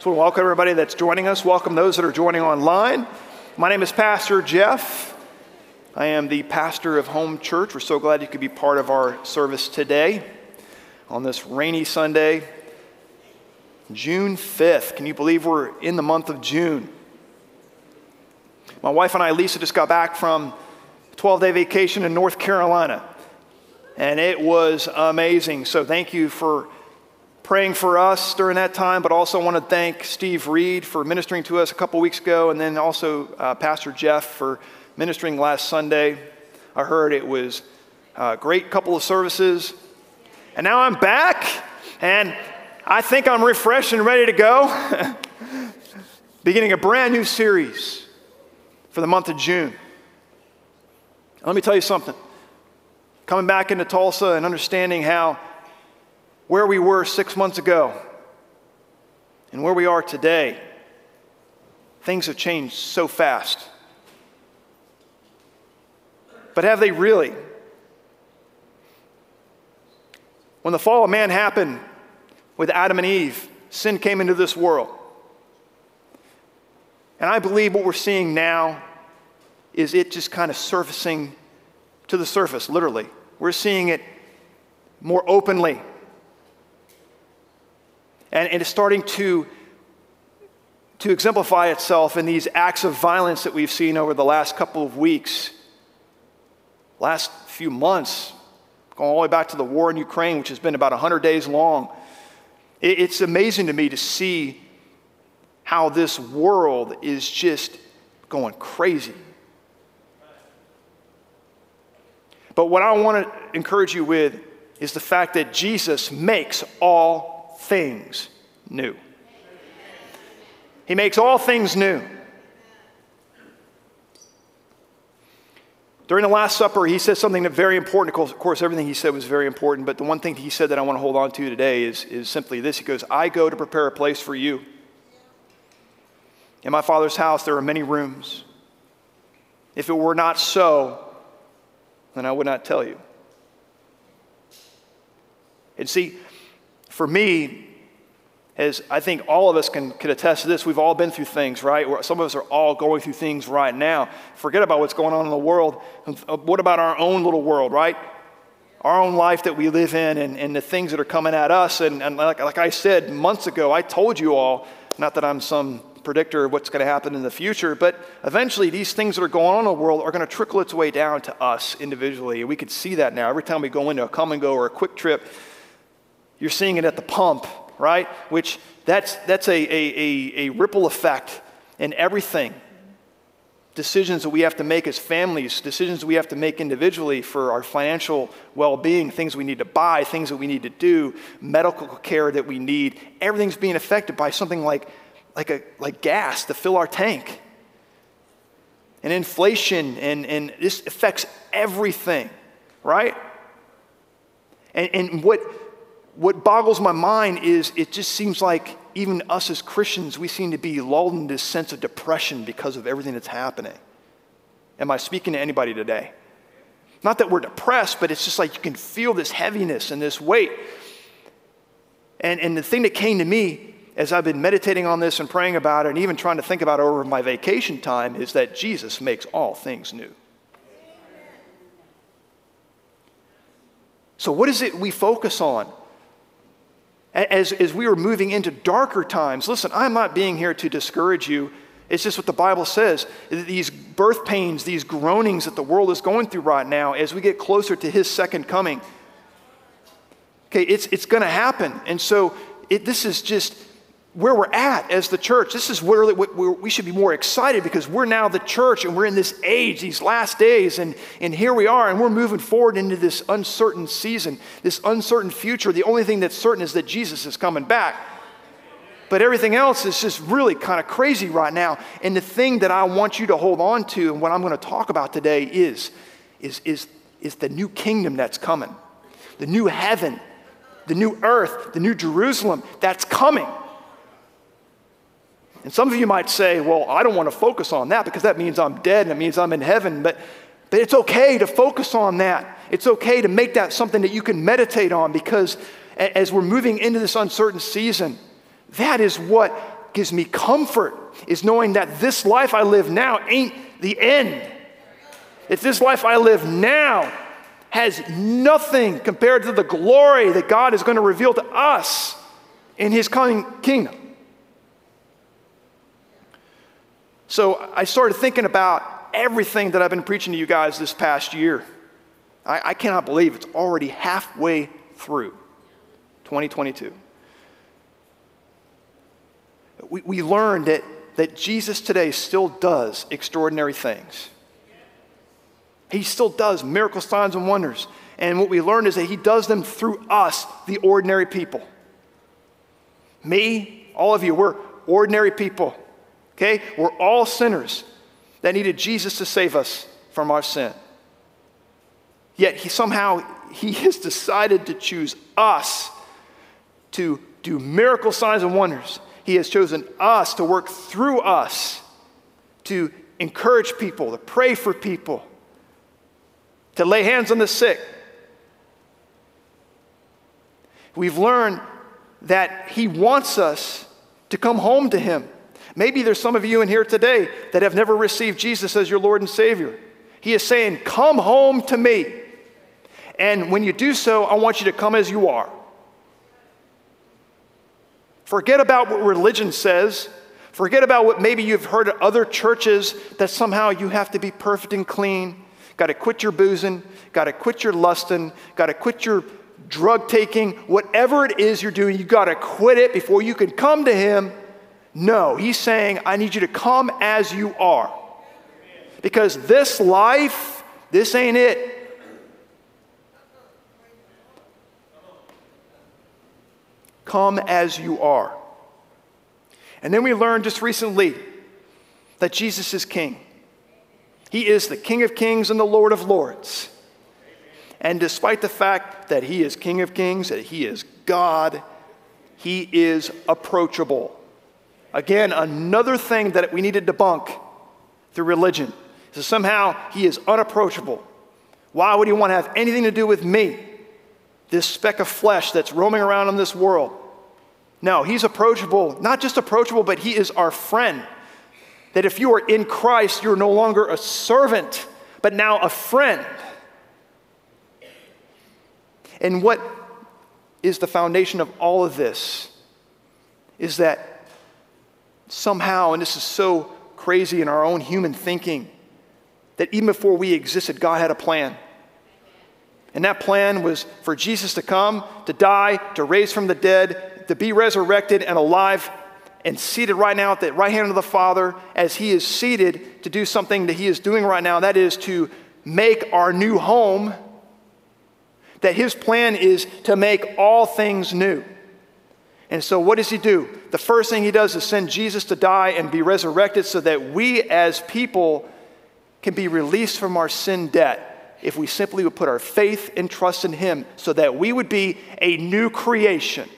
So, welcome everybody that's joining us. Welcome those that are joining online. My name is Pastor Jeff. I am the pastor of Home Church. We're so glad you could be part of our service today on this rainy Sunday, June 5th. Can you believe we're in the month of June? My wife and I, Lisa, just got back from a 12 day vacation in North Carolina, and it was amazing. So, thank you for praying for us during that time, but also want to thank Steve Reed for ministering to us a couple weeks ago, and then also uh, Pastor Jeff for ministering last Sunday. I heard it was a great couple of services. And now I'm back, and I think I'm refreshed and ready to go. Beginning a brand new series for the month of June. Let me tell you something. Coming back into Tulsa and understanding how where we were six months ago and where we are today, things have changed so fast. But have they really? When the fall of man happened with Adam and Eve, sin came into this world. And I believe what we're seeing now is it just kind of surfacing to the surface, literally. We're seeing it more openly. And, and it's starting to, to exemplify itself in these acts of violence that we've seen over the last couple of weeks, last few months, going all the way back to the war in Ukraine, which has been about 100 days long. It, it's amazing to me to see how this world is just going crazy. But what I want to encourage you with is the fact that Jesus makes all things new. He makes all things new. During the Last Supper, he said something that very important. Of course, everything he said was very important, but the one thing he said that I want to hold on to today is, is simply this. He goes, I go to prepare a place for you. In my Father's house, there are many rooms. If it were not so, then I would not tell you. And see, for me, as I think all of us can, can attest to this, we've all been through things, right? Some of us are all going through things right now. Forget about what's going on in the world. What about our own little world, right? Our own life that we live in and, and the things that are coming at us. And, and like, like I said months ago, I told you all, not that I'm some predictor of what's going to happen in the future, but eventually these things that are going on in the world are going to trickle its way down to us individually. We could see that now. Every time we go into a Kum & Go or a QuikTrip, you're seeing it at the pump, right? Which that's, that's a, a, a, a ripple effect in everything. Decisions that we have to make as families, decisions we have to make individually for our financial well being, things we need to buy, things that we need to do, medical care that we need. Everything's being affected by something like, like, a, like gas to fill our tank. And inflation, and, and this affects everything, right? And, and what, what boggles my mind is it just seems like even us as Christians, we seem to be lulled in this sense of depression because of everything that's happening. Am I speaking to anybody today? Not that we're depressed, but it's just like you can feel this heaviness and this weight. And, and the thing that came to me as I've been meditating on this and praying about it and even trying to think about it over my vacation time is that Jesus makes all things new. So, what is it we focus on? As, as we are moving into darker times, listen, I'm not being here to discourage you. It's just what the Bible says. These birth pains, these groanings that the world is going through right now, as we get closer to his second coming, okay, it's, it's going to happen. And so it, this is just where we're at as the church. This is where we should be more excited because we're now the church and we're in this age, these last days, and, and here we are, and we're moving forward into this uncertain season, this uncertain future. The only thing that's certain is that Jesus is coming back. But everything else is just really kind of crazy right now. And the thing that I want you to hold on to and what I'm going to talk about today is, is, is, is the new kingdom that's coming, the new heaven, the new earth, the new Jerusalem that's coming. And some of you might say, well, I don't want to focus on that because that means I'm dead and it means I'm in heaven. But, but it's okay to focus on that. It's okay to make that something that you can meditate on because as we're moving into this uncertain season, that is what gives me comfort is knowing that this life I live now ain't the end. If this life I live now has nothing compared to the glory that God is going to reveal to us in his coming kingdom. So I started thinking about everything that I've been preaching to you guys this past year. I, I cannot believe it's already halfway through 2022. We, we learned that, that Jesus today still does extraordinary things. He still does miracle signs and wonders. And what we learned is that he does them through us, the ordinary people. Me, all of you, we're ordinary people. Okay? We're all sinners that needed Jesus to save us from our sin. Yet he somehow he has decided to choose us to do miracle signs and wonders. He has chosen us to work through us to encourage people, to pray for people, to lay hands on the sick. We've learned that He wants us to come home to Him. Maybe there's some of you in here today that have never received Jesus as your Lord and Savior. He is saying, Come home to me. And when you do so, I want you to come as you are. Forget about what religion says. Forget about what maybe you've heard at other churches that somehow you have to be perfect and clean. Got to quit your boozing, got to quit your lusting, got to quit your drug taking, whatever it is you're doing, you got to quit it before you can come to Him. No, He's saying, I need you to come as you are. Because this life, this ain't it. Come as you are. And then we learned just recently that Jesus is King. He is the King of Kings and the Lord of Lords. And despite the fact that He is King of Kings, that He is God, He is approachable. Again, another thing that we need to debunk through religion is somehow He is unapproachable. Why would He want to have anything to do with me, this speck of flesh that's roaming around in this world? No, He's approachable, not just approachable, but He is our friend. That if you are in Christ, you're no longer a servant, but now a friend. And what is the foundation of all of this is that somehow, and this is so crazy in our own human thinking, that even before we existed, God had a plan. And that plan was for Jesus to come, to die, to raise from the dead, to be resurrected and alive and seated right now at the right hand of the Father as He is seated to do something that He is doing right now. That is to make our new home. That His plan is to make all things new. And so, what does He do? The first thing He does is send Jesus to die and be resurrected so that we as people can be released from our sin debt if we simply would put our faith and trust in Him so that we would be a new creation.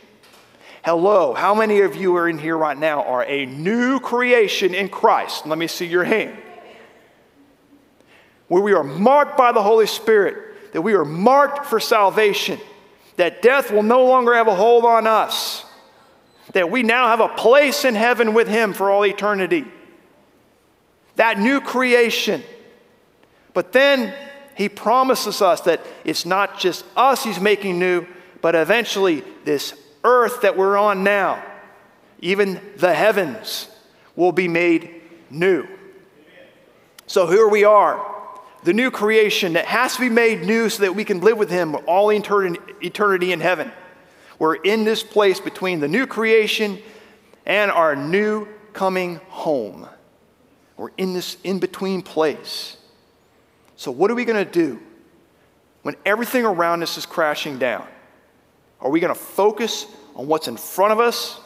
Hello, how many of you are in here right now are a new creation in Christ? Let me see your hand. Where we are marked by the Holy Spirit, that we are marked for salvation, that death will no longer have a hold on us, that we now have a place in heaven with Him for all eternity. That new creation. But then He promises us that it's not just us He's making new, but eventually this earth that we're on now, even the heavens, will be made new. So here we are, the new creation that has to be made new so that we can live with Him all eternity in heaven. We're in this place between the new creation and our new coming home. We're in this in between place. So, what are we going to do when everything around us is crashing down? Are we going to focus on what's in front of us?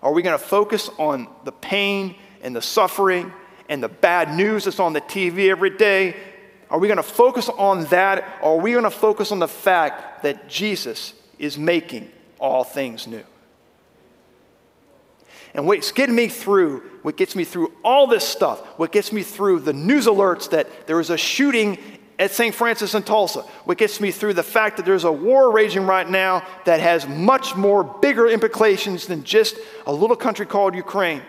Are we going to focus on the pain and the suffering and the bad news that's on the TV every day? Are we going to focus on that? Or are we going to focus on the fact that Jesus is making all things new? And what's getting me through, what gets me through all this stuff, what gets me through the news alerts that there was a shooting at St. Francis in Tulsa. What gets me through the fact that there's a war raging right now that has much more bigger implications than just a little country called Ukraine.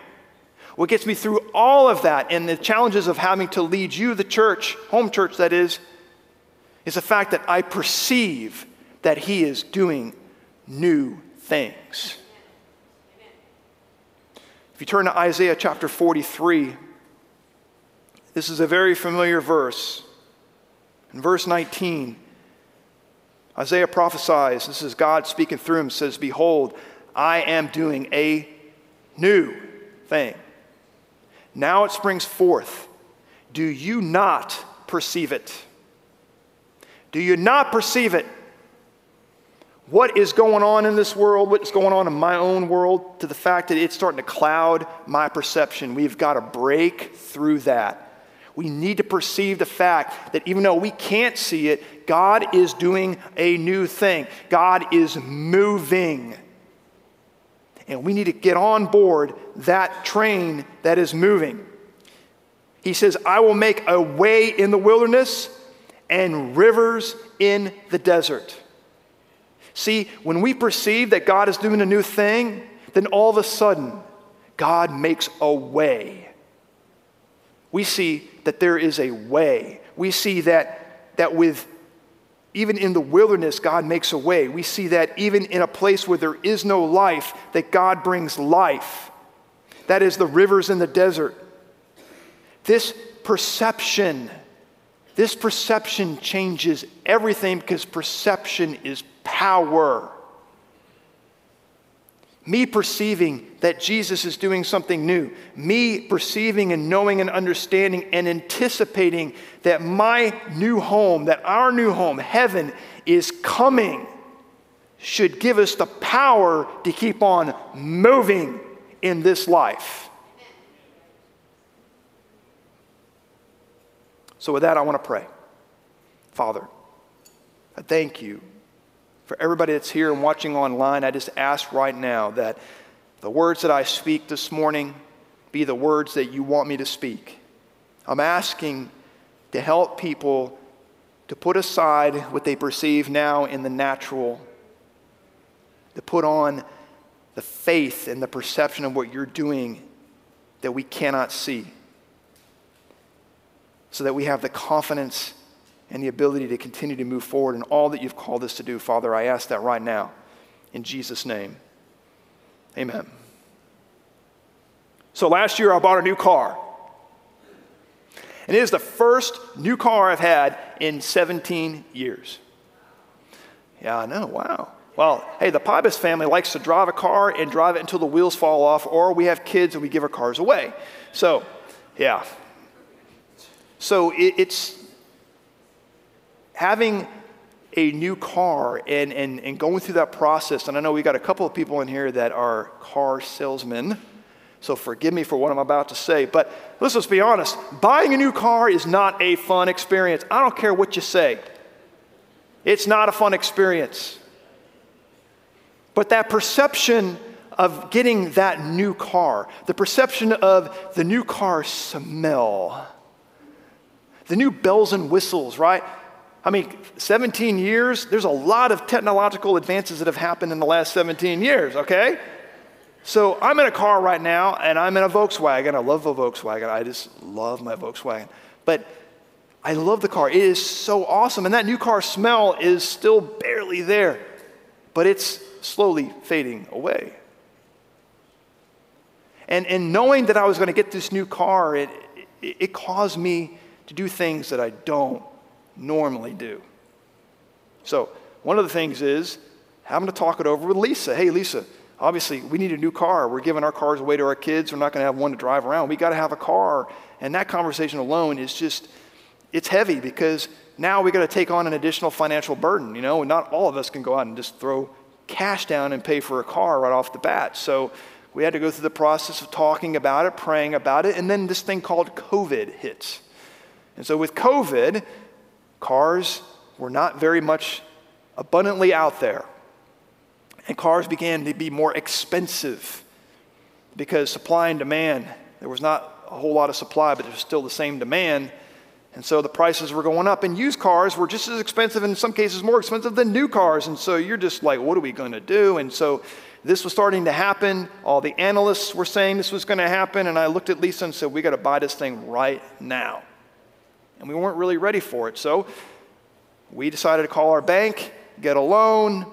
What gets me through all of that and the challenges of having to lead you, the church, home church that is, is the fact that I perceive that He is doing new things. If you turn to Isaiah chapter 43, this is a very familiar verse. In verse 19, Isaiah prophesies, this is God speaking through him, says, Behold, I am doing a new thing. Now it springs forth. Do you not perceive it? Do you not perceive it? What is going on in this world, what's going on in my own world, to the fact that it's starting to cloud my perception. We've got to break through that. We need to perceive the fact that even though we can't see it, God is doing a new thing. God is moving. And we need to get on board that train that is moving. He says, I will make a way in the wilderness and rivers in the desert. See, when we perceive that God is doing a new thing, then all of a sudden, God makes a way. We see that there is a way. We see that, that with even in the wilderness, God makes a way. We see that even in a place where there is no life, that God brings life. That is the rivers in the desert. This perception, this perception changes everything because perception is power me perceiving that Jesus is doing something new, me perceiving and knowing and understanding and anticipating that my new home, that our new home, heaven, is coming, should give us the power to keep on moving in this life. So, with that, I want to pray. Father, I thank you for everybody that's here and watching online, I just ask right now that the words that I speak this morning be the words that you want me to speak. I'm asking to help people to put aside what they perceive now in the natural, to put on the faith and the perception of what you're doing that we cannot see, so that we have the confidence and the ability to continue to move forward in all that you've called us to do. Father, I ask that right now in Jesus' name. Amen. So last year I bought a new car. And it is the first new car I've had in 17 years. Yeah, I know. Wow. Well, hey, the Pybus family likes to drive a car and drive it until the wheels fall off, or we have kids and we give our cars away. So, yeah. So it, it's having a new car and, and, and going through that process, and I know we got a couple of people in here that are car salesmen, so forgive me for what I'm about to say, but let's just be honest buying a new car is not a fun experience. I don't care what you say, it's not a fun experience. But that perception of getting that new car, the perception of the new car smell, the new bells and whistles, right? I mean, 17 years, there's a lot of technological advances that have happened in the last 17 years, okay? So I'm in a car right now and I'm in a Volkswagen. I love a Volkswagen. I just love my Volkswagen. But I love the car. It is so awesome. And that new car smell is still barely there, but it's slowly fading away. And, and knowing that I was going to get this new car, it, it, it caused me to do things that I don't normally do. So, one of the things is having to talk it over with Lisa. Hey, Lisa, obviously we need a new car. We're giving our cars away to our kids. We're not going to have one to drive around. We got to have a car. And that conversation alone is just, it's heavy because now we got to take on an additional financial burden. You know, and not all of us can go out and just throw cash down and pay for a car right off the bat. So we had to go through the process of talking about it, praying about it, and then this thing called COVID hits. And so with COVID, Cars were not very much abundantly out there. And cars began to be more expensive because supply and demand, there was not a whole lot of supply, but there was still the same demand. And so the prices were going up, and used cars were just as expensive, and in some cases more expensive than new cars. And so you're just like, what are we going to do? And so this was starting to happen. All the analysts were saying this was going to happen. And I looked at Lisa and said, we got to buy this thing right now. And we weren't really ready for it. So we decided to call our bank, get a loan,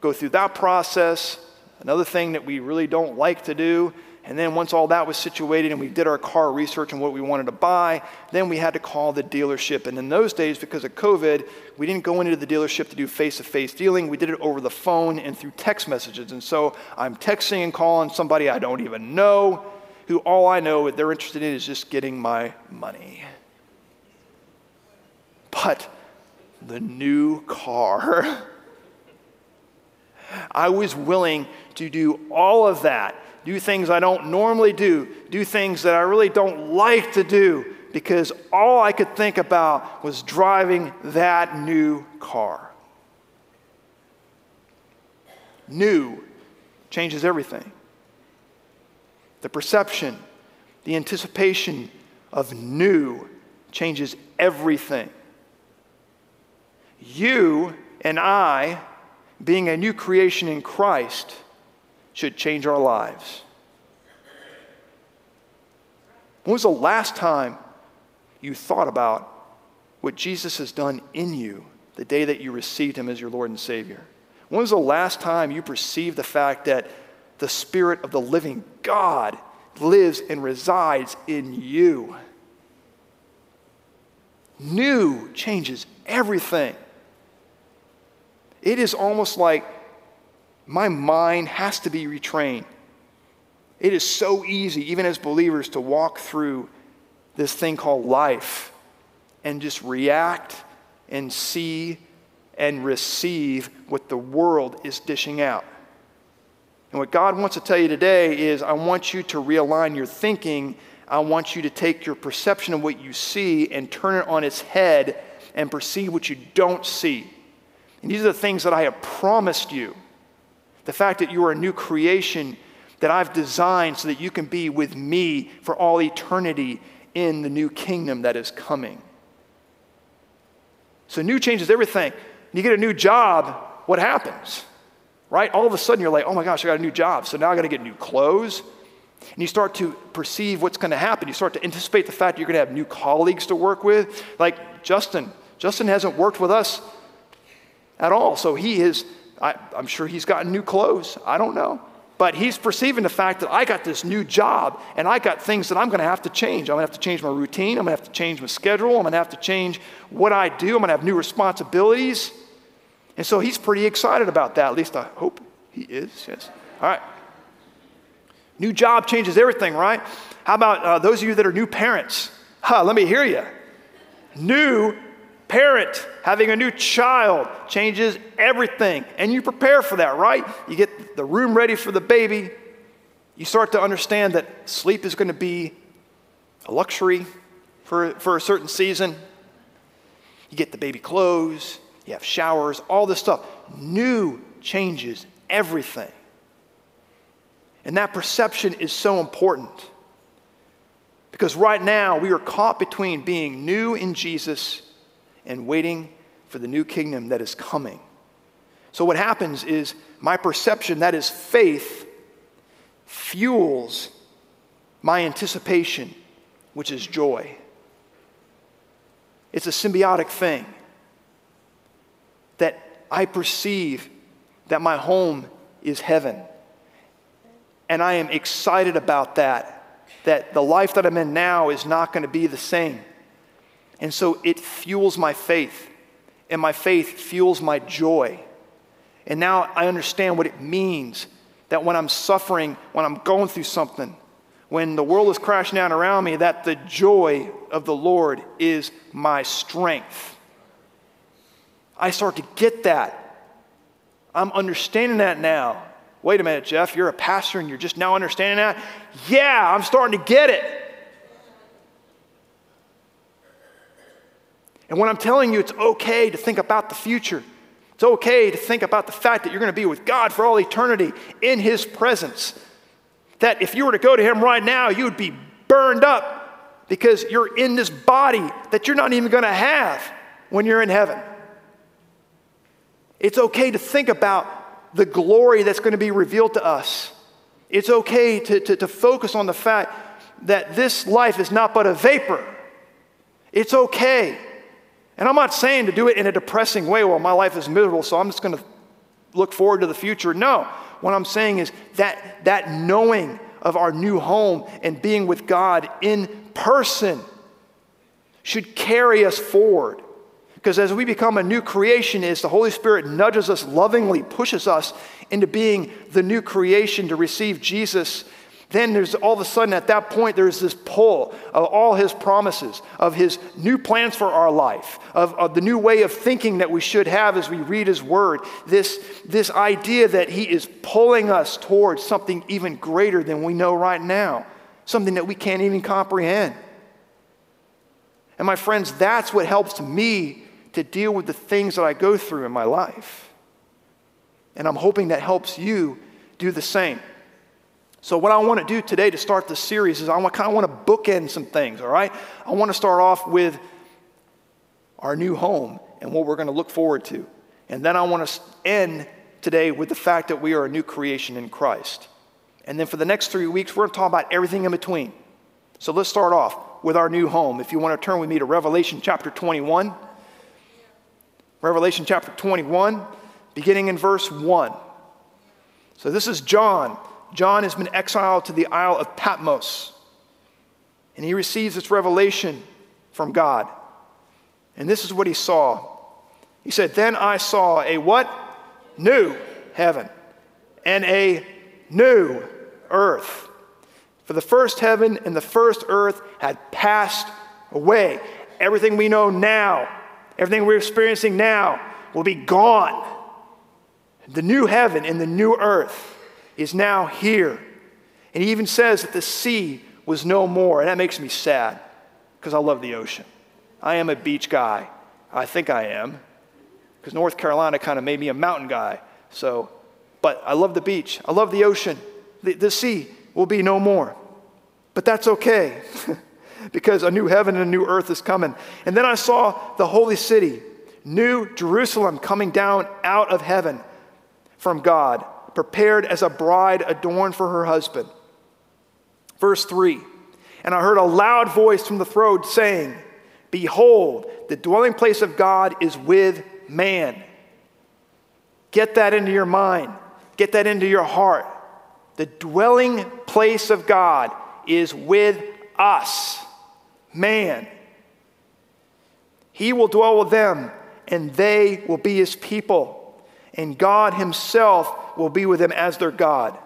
go through that process. Another thing that we really don't like to do and then once all that was situated and we did our car research and what we wanted to buy, then we had to call the dealership. And in those days, because of COVID, we didn't go into the dealership to do face to face dealing. We did it over the phone and through text messages. And so I'm texting and calling somebody I don't even know, who all I know they're interested in is just getting my money. But the new car, I was willing to do all of that do things I don't normally do, do things that I really don't like to do, because all I could think about was driving that new car. New changes everything. The perception, the anticipation of new changes everything. You and I, being a new creation in Christ, should change our lives. When was the last time you thought about what Jesus has done in you the day that you received him as your Lord and Savior? When was the last time you perceived the fact that the Spirit of the living God lives and resides in you? New changes everything. It is almost like my mind has to be retrained. It is so easy, even as believers, to walk through this thing called life and just react and see and receive what the world is dishing out. And what God wants to tell you today is I want you to realign your thinking. I want you to take your perception of what you see and turn it on its head and perceive what you don't see. And these are the things that I have promised you. The fact that you are a new creation that I've designed so that you can be with me for all eternity in the new kingdom that is coming. So, new changes everything. You get a new job, what happens? Right? All of a sudden, you're like, oh my gosh, I got a new job. So now I got to get new clothes. And you start to perceive what's going to happen. You start to anticipate the fact you're going to have new colleagues to work with. Like Justin. Justin hasn't worked with us at all. So he is I, I'm sure he's gotten new clothes. I don't know. But he's perceiving the fact that I got this new job and I got things that I'm going to have to change. I'm going to have to change my routine. I'm going to have to change my schedule. I'm going to have to change what I do. I'm going to have new responsibilities. And so he's pretty excited about that. At least I hope he is. Yes. All right. New job changes everything, right? How about uh, those of you that are new parents? Huh, let me hear you. New parent having a new child changes everything. And you prepare for that, right? You get the room ready for the baby. You start to understand that sleep is going to be a luxury for, for a certain season. You get the baby clothes, you have showers, all this stuff. New changes everything. And that perception is so important. Because right now we are caught between being new in Jesus and waiting for the new kingdom that is coming. So, what happens is my perception, that is faith, fuels my anticipation, which is joy. It's a symbiotic thing that I perceive that my home is heaven. And I am excited about that, that the life that I'm in now is not going to be the same. And so it fuels my faith, and my faith fuels my joy. And now I understand what it means that when I'm suffering, when I'm going through something, when the world is crashing down around me, that the joy of the Lord is my strength. I start to get that. I'm understanding that now. Wait a minute, Jeff, you're a pastor and you're just now understanding that? Yeah, I'm starting to get it. And when I'm telling you it's okay to think about the future, it's okay to think about the fact that you're going to be with God for all eternity in His presence. That if you were to go to Him right now, you would be burned up because you're in this body that you're not even going to have when you're in heaven. It's okay to think about the glory that's going to be revealed to us. It's okay to, to, to focus on the fact that this life is not but a vapor. It's okay. And I'm not saying to do it in a depressing way, well, my life is miserable, so I'm just going to look forward to the future. No. What I'm saying is that, that knowing of our new home and being with God in person should carry us forward. Because as we become a new creation, is the Holy Spirit nudges us lovingly, pushes us into being the new creation to receive Jesus then there's all of a sudden at that point, there's this pull of all his promises, of his new plans for our life, of, of, the new way of thinking that we should have as we read his word. This, this idea that he is pulling us towards something even greater than we know right now, something that we can't even comprehend. And my friends, that's what helps me to deal with the things that I go through in my life. And I'm hoping that helps you do the same. So, what I want to do today to start this series is I kind of want to bookend some things, all right? I want to start off with our new home and what we're going to look forward to. And then I want to end today with the fact that we are a new creation in Christ. And then for the next three weeks, we're going to talk about everything in between. So, let's start off with our new home. If you want to turn with me to Revelation chapter 21, Revelation chapter 21, beginning in verse 1. So, this is John John has been exiled to the Isle of Patmos, and he receives this revelation from God. And this is what he saw. He said, Then I saw a what? New heaven and a new earth. For the first heaven and the first earth had passed away. Everything we know now, everything we're experiencing now, will be gone. The new heaven and the new earth is now here. And he even says that the sea was no more. And that makes me sad because I love the ocean. I am a beach guy. I think I am because North Carolina kind of made me a mountain guy. So, but I love the beach. I love the ocean. The, the sea will be no more. But that's okay because a new heaven and a new earth is coming. And then I saw the holy city, New Jerusalem, coming down out of heaven from God prepared as a bride adorned for her husband. Verse 3 And I heard a loud voice from the throne saying, Behold, the dwelling place of God is with man. Get that into your mind, get that into your heart. The dwelling place of God is with us, man. He will dwell with them, and they will be his people. And God Himself will be with them as their God.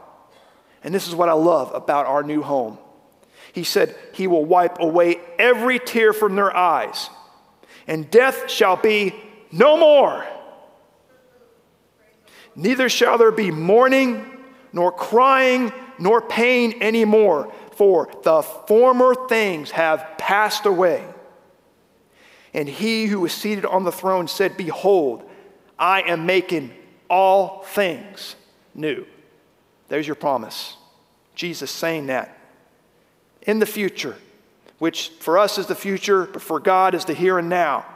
And this is what I love about our new home. He said, He will wipe away every tear from their eyes, and death shall be no more. Neither shall there be mourning, nor crying, nor pain anymore, for the former things have passed away. And he who was seated on the throne said, Behold, I am making all things new. There's your promise. Jesus saying that. In the future, which for us is the future, but for God is the here and now,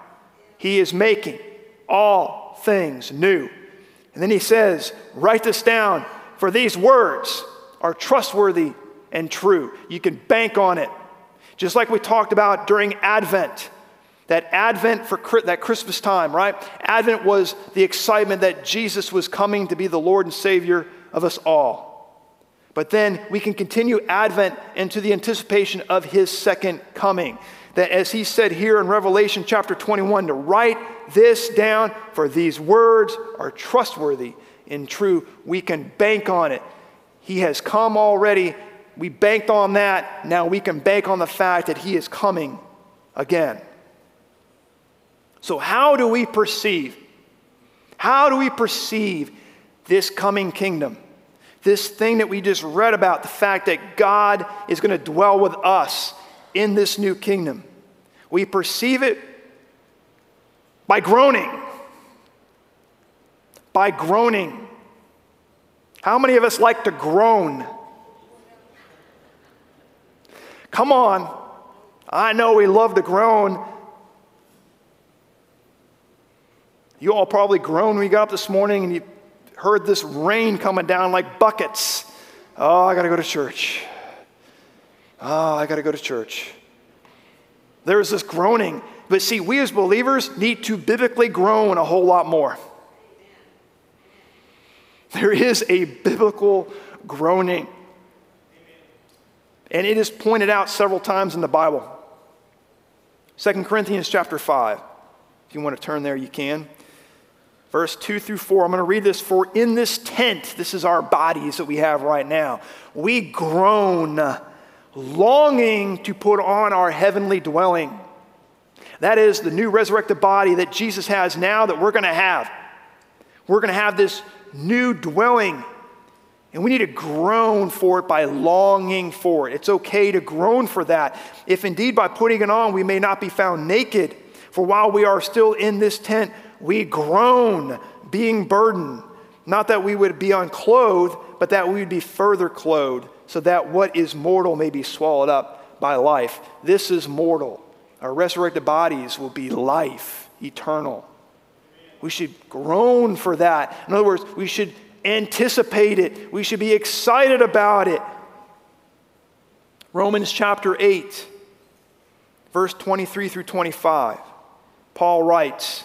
He is making all things new. And then He says, Write this down, for these words are trustworthy and true. You can bank on it. Just like we talked about during Advent that Advent for that Christmas time, right? Advent was the excitement that Jesus was coming to be the Lord and Savior of us all. But then we can continue Advent into the anticipation of his second coming. That as he said here in Revelation chapter 21, to write this down, for these words are trustworthy and true. We can bank on it. He has come already. We banked on that. Now we can bank on the fact that he is coming again. So, how do we perceive? How do we perceive this coming kingdom? This thing that we just read about, the fact that God is going to dwell with us in this new kingdom. We perceive it by groaning. By groaning. How many of us like to groan? Come on. I know we love to groan. You all probably groaned when you got up this morning and you heard this rain coming down like buckets. Oh, I got to go to church. Oh, I got to go to church. There's this groaning. But see, we as believers need to biblically groan a whole lot more. There is a biblical groaning. And it is pointed out several times in the Bible. 2 Corinthians chapter 5. If you want to turn there, you can. Verse 2 through 4. I'm going to read this. For in this tent, this is our bodies that we have right now, we groan, longing to put on our heavenly dwelling. That is the new resurrected body that Jesus has now that we're going to have. We're going to have this new dwelling. And we need to groan for it by longing for it. It's okay to groan for that. If indeed by putting it on we may not be found naked, for while we are still in this tent, we groan, being burdened. Not that we would be unclothed, but that we would be further clothed, so that what is mortal may be swallowed up by life. This is mortal. Our resurrected bodies will be life, eternal. We should groan for that. In other words, we should anticipate it, we should be excited about it. Romans chapter 8, verse 23 through 25. Paul writes,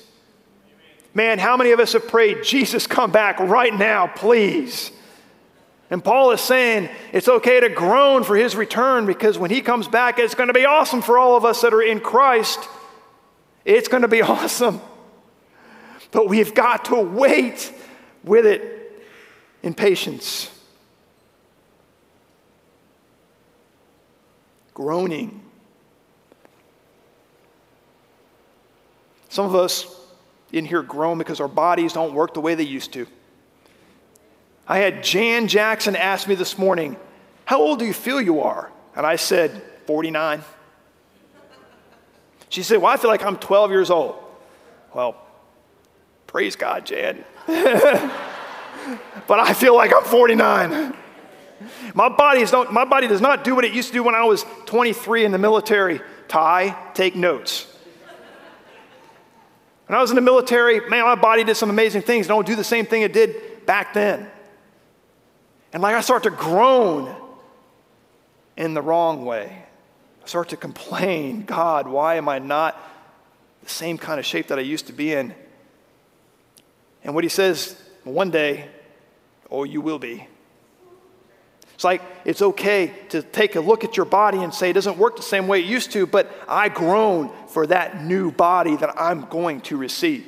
Man, how many of us have prayed, Jesus, come back right now, please? And Paul is saying it's okay to groan for his return because when he comes back, it's going to be awesome for all of us that are in Christ. It's going to be awesome. But we've got to wait with it in patience. Groaning. Some of us in here groan because our bodies don't work the way they used to. I had Jan Jackson ask me this morning, How old do you feel you are? And I said, 49. She said, Well, I feel like I'm 12 years old. Well, Praise God, Jan. but I feel like I'm 49. My body, is not, my body does not do what it used to do when I was 23 in the military. Ty, take notes. When I was in the military, man, my body did some amazing things. Don't do the same thing it did back then. And like I start to groan in the wrong way. I start to complain, God, why am I not the same kind of shape that I used to be in? And what he says, one day, oh, you will be. It's like it's okay to take a look at your body and say it doesn't work the same way it used to, but I groan for that new body that I'm going to receive.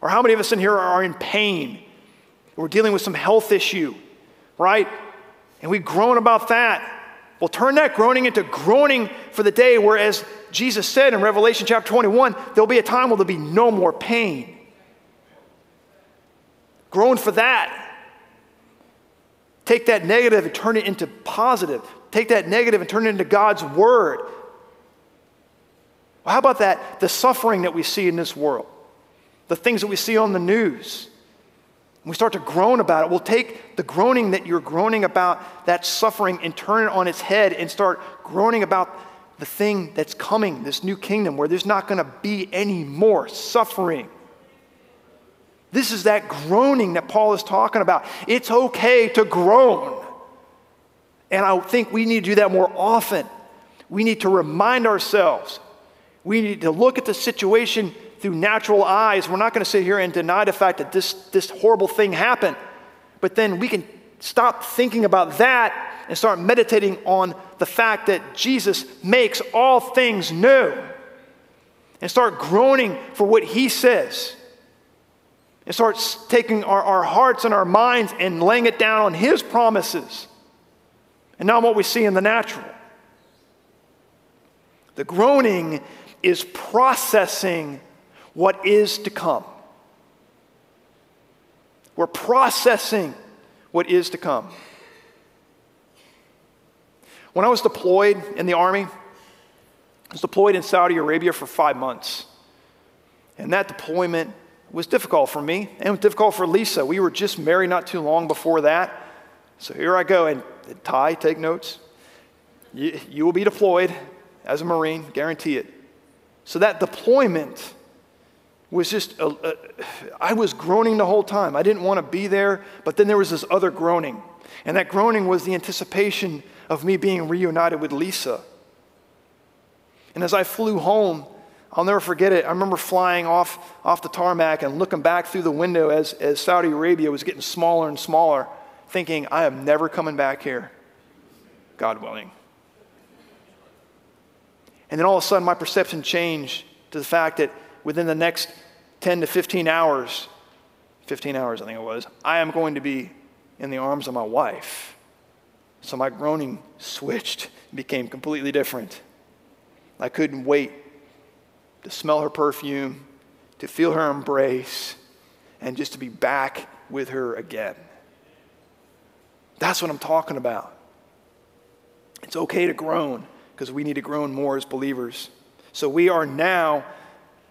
Or how many of us in here are in pain? We're dealing with some health issue, right? And we groan about that. Well, turn that groaning into groaning for the day where, as Jesus said in Revelation chapter 21, there'll be a time where there'll be no more pain. Groan for that. Take that negative and turn it into positive. Take that negative and turn it into God's word. Well, how about that? The suffering that we see in this world, the things that we see on the news. we start to groan about it. We'll take the groaning that you're groaning about, that suffering, and turn it on its head and start groaning about the thing that's coming, this new kingdom where there's not going to be any more suffering. This is that groaning that Paul is talking about. It's okay to groan. And I think we need to do that more often. We need to remind ourselves. We need to look at the situation through natural eyes. We're not going to sit here and deny the fact that this, this horrible thing happened. But then we can stop thinking about that and start meditating on the fact that Jesus makes all things new. And start groaning for what he says and starts taking our, our hearts and our minds and laying it down on His promises and not what we see in the natural. The groaning is processing what is to come. We're processing what is to come. When I was deployed in the Army, I was deployed in Saudi Arabia for five months. And that deployment was difficult for me and it was difficult for Lisa. We were just married not too long before that. So here I go. And Ty, take notes. You, you will be deployed as a Marine, guarantee it. So that deployment was just, a, a, I was groaning the whole time. I didn't want to be there, but then there was this other groaning. And that groaning was the anticipation of me being reunited with Lisa. And as I flew home, I'll never forget it. I remember flying off, off the tarmac and looking back through the window as, as Saudi Arabia was getting smaller and smaller, thinking, I am never coming back here, God willing. And then all of a sudden, my perception changed to the fact that within the next 10 to 15 hours, 15 hours I think it was, I am going to be in the arms of my wife. So my groaning switched, became completely different. I couldn't wait to smell her perfume, to feel her embrace, and just to be back with her again. That's what I'm talking about. It's okay to groan because we need to groan more as believers. So we are now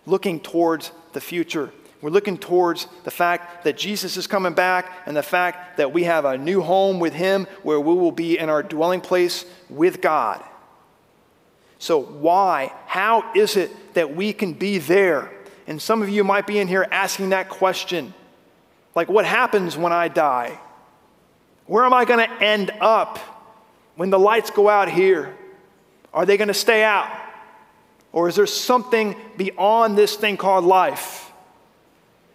looking towards the future. We're looking towards the fact that Jesus is coming back and the fact that we have a new home with Him where we will be in our dwelling place with God. So, why? How is it that we can be there? And some of you might be in here asking that question like, what happens when I die? Where am I going to end up when the lights go out here? Are they going to stay out? Or is there something beyond this thing called life?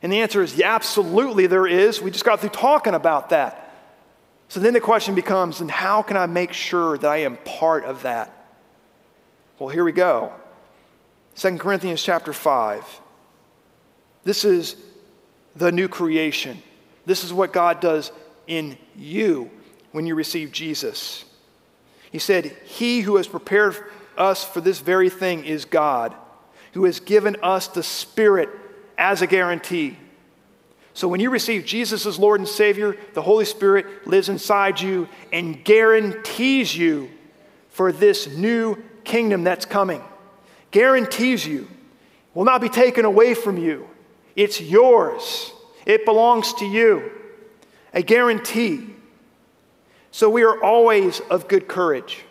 And the answer is yeah, absolutely there is. We just got through talking about that. So then the question becomes and how can I make sure that I am part of that? Well, here we go. 2 Corinthians chapter 5. This is the new creation. This is what God does in you when you receive Jesus. He said, He who has prepared us for this very thing is God, who has given us the Spirit as a guarantee. So when you receive Jesus as Lord and Savior, the Holy Spirit lives inside you and guarantees you for this new kingdom that's coming. Guarantees you, will not be taken away from you. It's yours, it belongs to you. A guarantee. So we are always of good courage.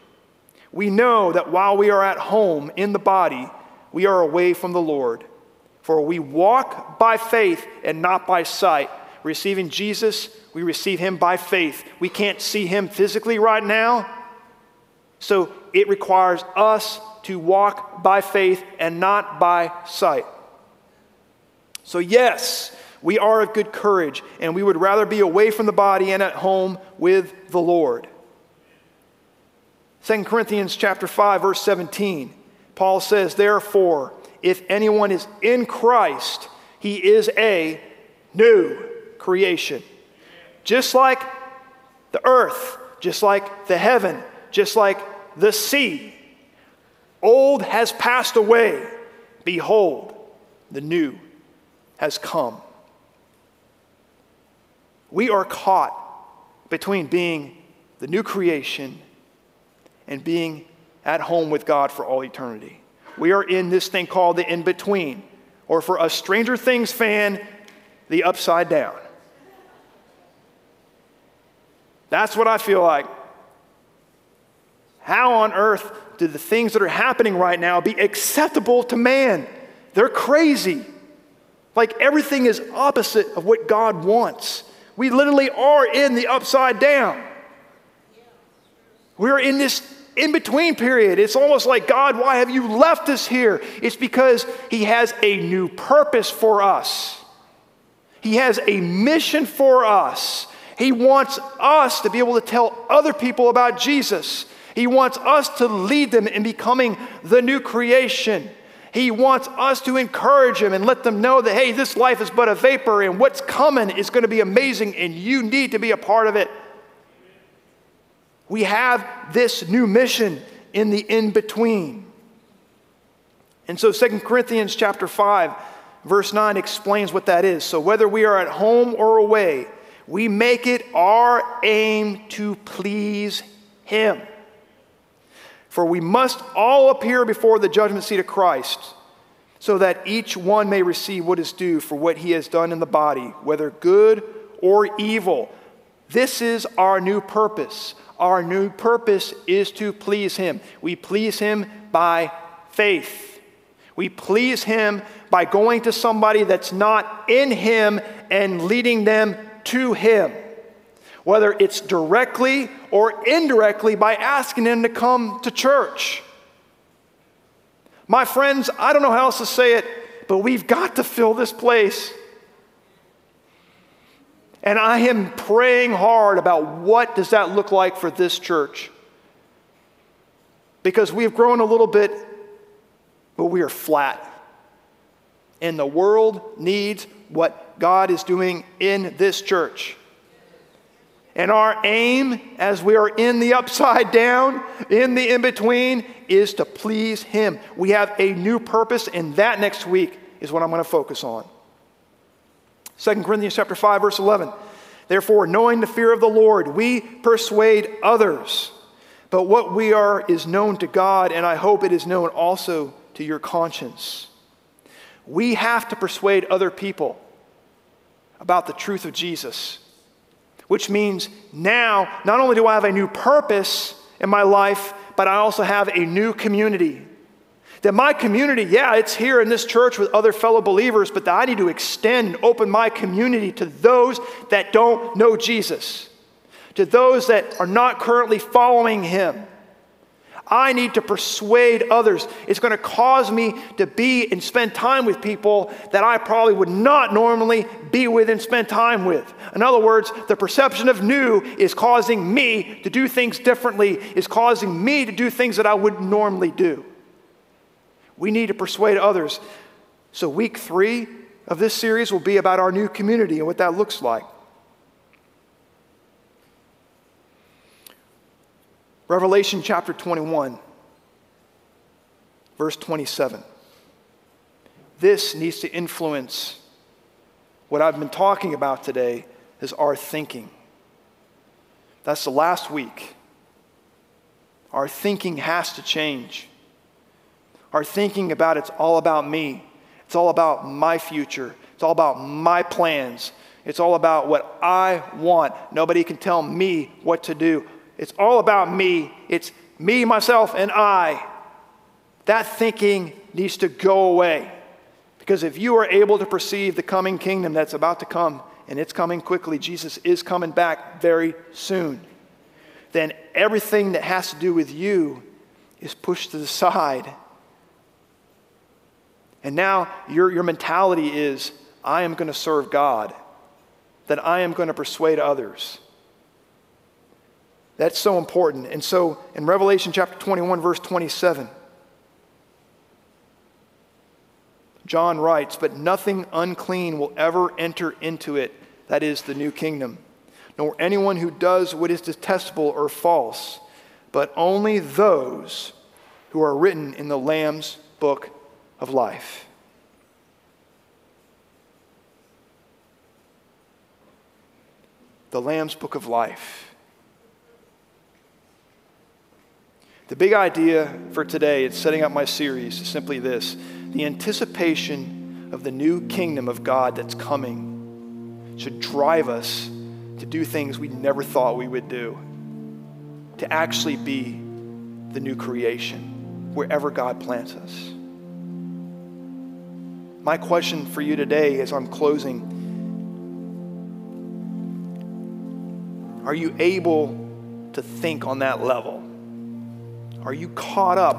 We know that while we are at home in the body, we are away from the Lord. For we walk by faith and not by sight. Receiving Jesus, we receive him by faith. We can't see him physically right now, so it requires us to walk by faith and not by sight. So, yes, we are of good courage, and we would rather be away from the body and at home with the Lord. 2 Corinthians chapter 5 verse 17. Paul says, "Therefore, if anyone is in Christ, he is a new creation." Just like the earth, just like the heaven, just like the sea. Old has passed away. Behold, the new has come. We are caught between being the new creation and being at home with God for all eternity. We are in this thing called the in between, or for a Stranger Things fan, the upside down. That's what I feel like. How on earth do the things that are happening right now be acceptable to man? They're crazy. Like everything is opposite of what God wants. We literally are in the upside down. We're in this in between period. It's almost like, God, why have you left us here? It's because He has a new purpose for us, He has a mission for us. He wants us to be able to tell other people about Jesus. He wants us to lead them in becoming the new creation. He wants us to encourage them and let them know that, hey, this life is but a vapor and what's coming is going to be amazing and you need to be a part of it. We have this new mission in the in between. And so 2 Corinthians chapter 5 verse 9 explains what that is. So whether we are at home or away, we make it our aim to please him. For we must all appear before the judgment seat of Christ, so that each one may receive what is due for what he has done in the body, whether good or evil. This is our new purpose. Our new purpose is to please him. We please him by faith. We please Him by going to somebody that's not in Him and leading them to Him, whether it's directly or indirectly by asking them to come to church. My friends, I don't know how else to say it, but we've got to fill this place. And I am praying hard about what does that look like for this church. Because we've grown a little bit but we are flat. And the world needs what God is doing in this church. And our aim, as we are in the upside down, in the in between, is to please Him. We have a new purpose, and that next week is what I'm going to focus on. 2 Corinthians chapter 5, verse 11. Therefore, knowing the fear of the Lord, we persuade others. But what we are is known to God, and I hope it is known also to your conscience. We have to persuade other people about the truth of Jesus, which means now not only do I have a new purpose in my life, but I also have a new community. That my community, yeah, it's here in this church with other fellow believers, but that I need to extend and open my community to those that don't know Jesus, to those that are not currently following Him I need to persuade others. It's going to cause me to be and spend time with people that I probably would not normally be with and spend time with. In other words, the perception of new is causing me to do things differently, is causing me to do things that I would normally do. We need to persuade others. So, week three of this series will be about our new community and what that looks like. Revelation chapter 21, verse 27. This needs to influence what I've been talking about today is our thinking. That's the last week. Our thinking has to change. Our thinking about it's all about me. It's all about my future. It's all about my plans. It's all about what I want. Nobody can tell me what to do. It's all about me. It's me, myself, and I. That thinking needs to go away. Because if you are able to perceive the coming kingdom that's about to come, and it's coming quickly, Jesus is coming back very soon, then everything that has to do with you is pushed to the side. And now your, your mentality is I am going to serve God, that I am going to persuade others. That's so important. And so in Revelation chapter 21, verse 27, John writes, But nothing unclean will ever enter into it, that is, the new kingdom, nor anyone who does what is detestable or false, but only those who are written in the Lamb's book of life. The Lamb's book of life. The big idea for today, it's setting up my series, is simply this the anticipation of the new kingdom of God that's coming should drive us to do things we never thought we would do, to actually be the new creation wherever God plants us. My question for you today as I'm closing are you able to think on that level? Are you caught up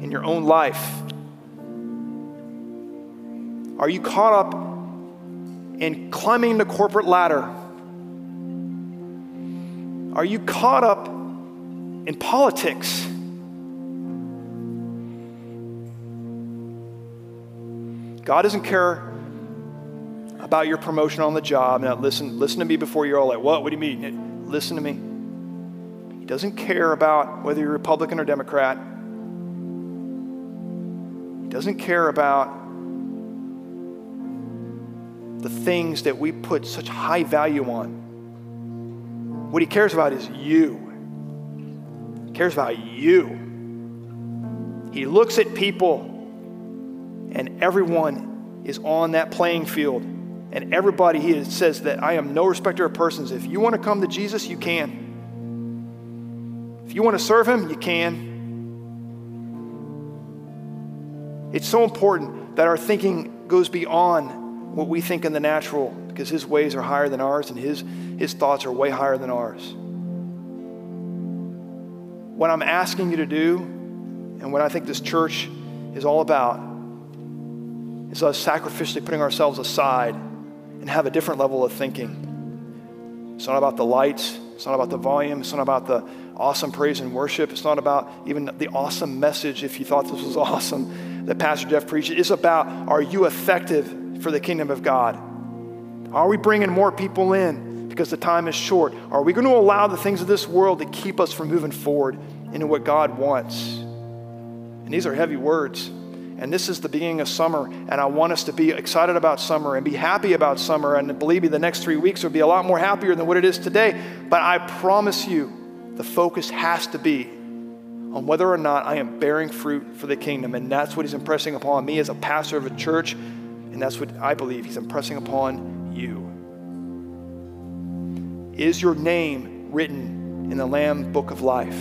in your own life? Are you caught up in climbing the corporate ladder? Are you caught up in politics? God doesn't care about your promotion on the job. Now, listen, listen to me before you're all like, what? What do you mean? Listen to me. He doesn't care about whether you're Republican or Democrat. He doesn't care about the things that we put such high value on. What he cares about is you. He cares about you. He looks at people, and everyone is on that playing field. And everybody, he says that I am no respecter of persons. If you want to come to Jesus, you can. You want to serve him, you can. It's so important that our thinking goes beyond what we think in the natural because his ways are higher than ours and his, his thoughts are way higher than ours. What I'm asking you to do, and what I think this church is all about, is us sacrificially putting ourselves aside and have a different level of thinking. It's not about the lights, it's not about the volume, it's not about the awesome praise and worship, it's not about even the awesome message, if you thought this was awesome, that Pastor Jeff preached. It's about are you effective for the kingdom of God? Are we bringing more people in because the time is short? Are we going to allow the things of this world to keep us from moving forward into what God wants? And these are heavy words. And this is the beginning of summer, and I want us to be excited about summer and be happy about summer. And believe me, the next three weeks will be a lot more happier than what it is today. But I promise you, the focus has to be on whether or not I am bearing fruit for the kingdom. And that's what he's impressing upon me as a pastor of a church. And that's what I believe he's impressing upon you. Is your name written in the Lamb book of life?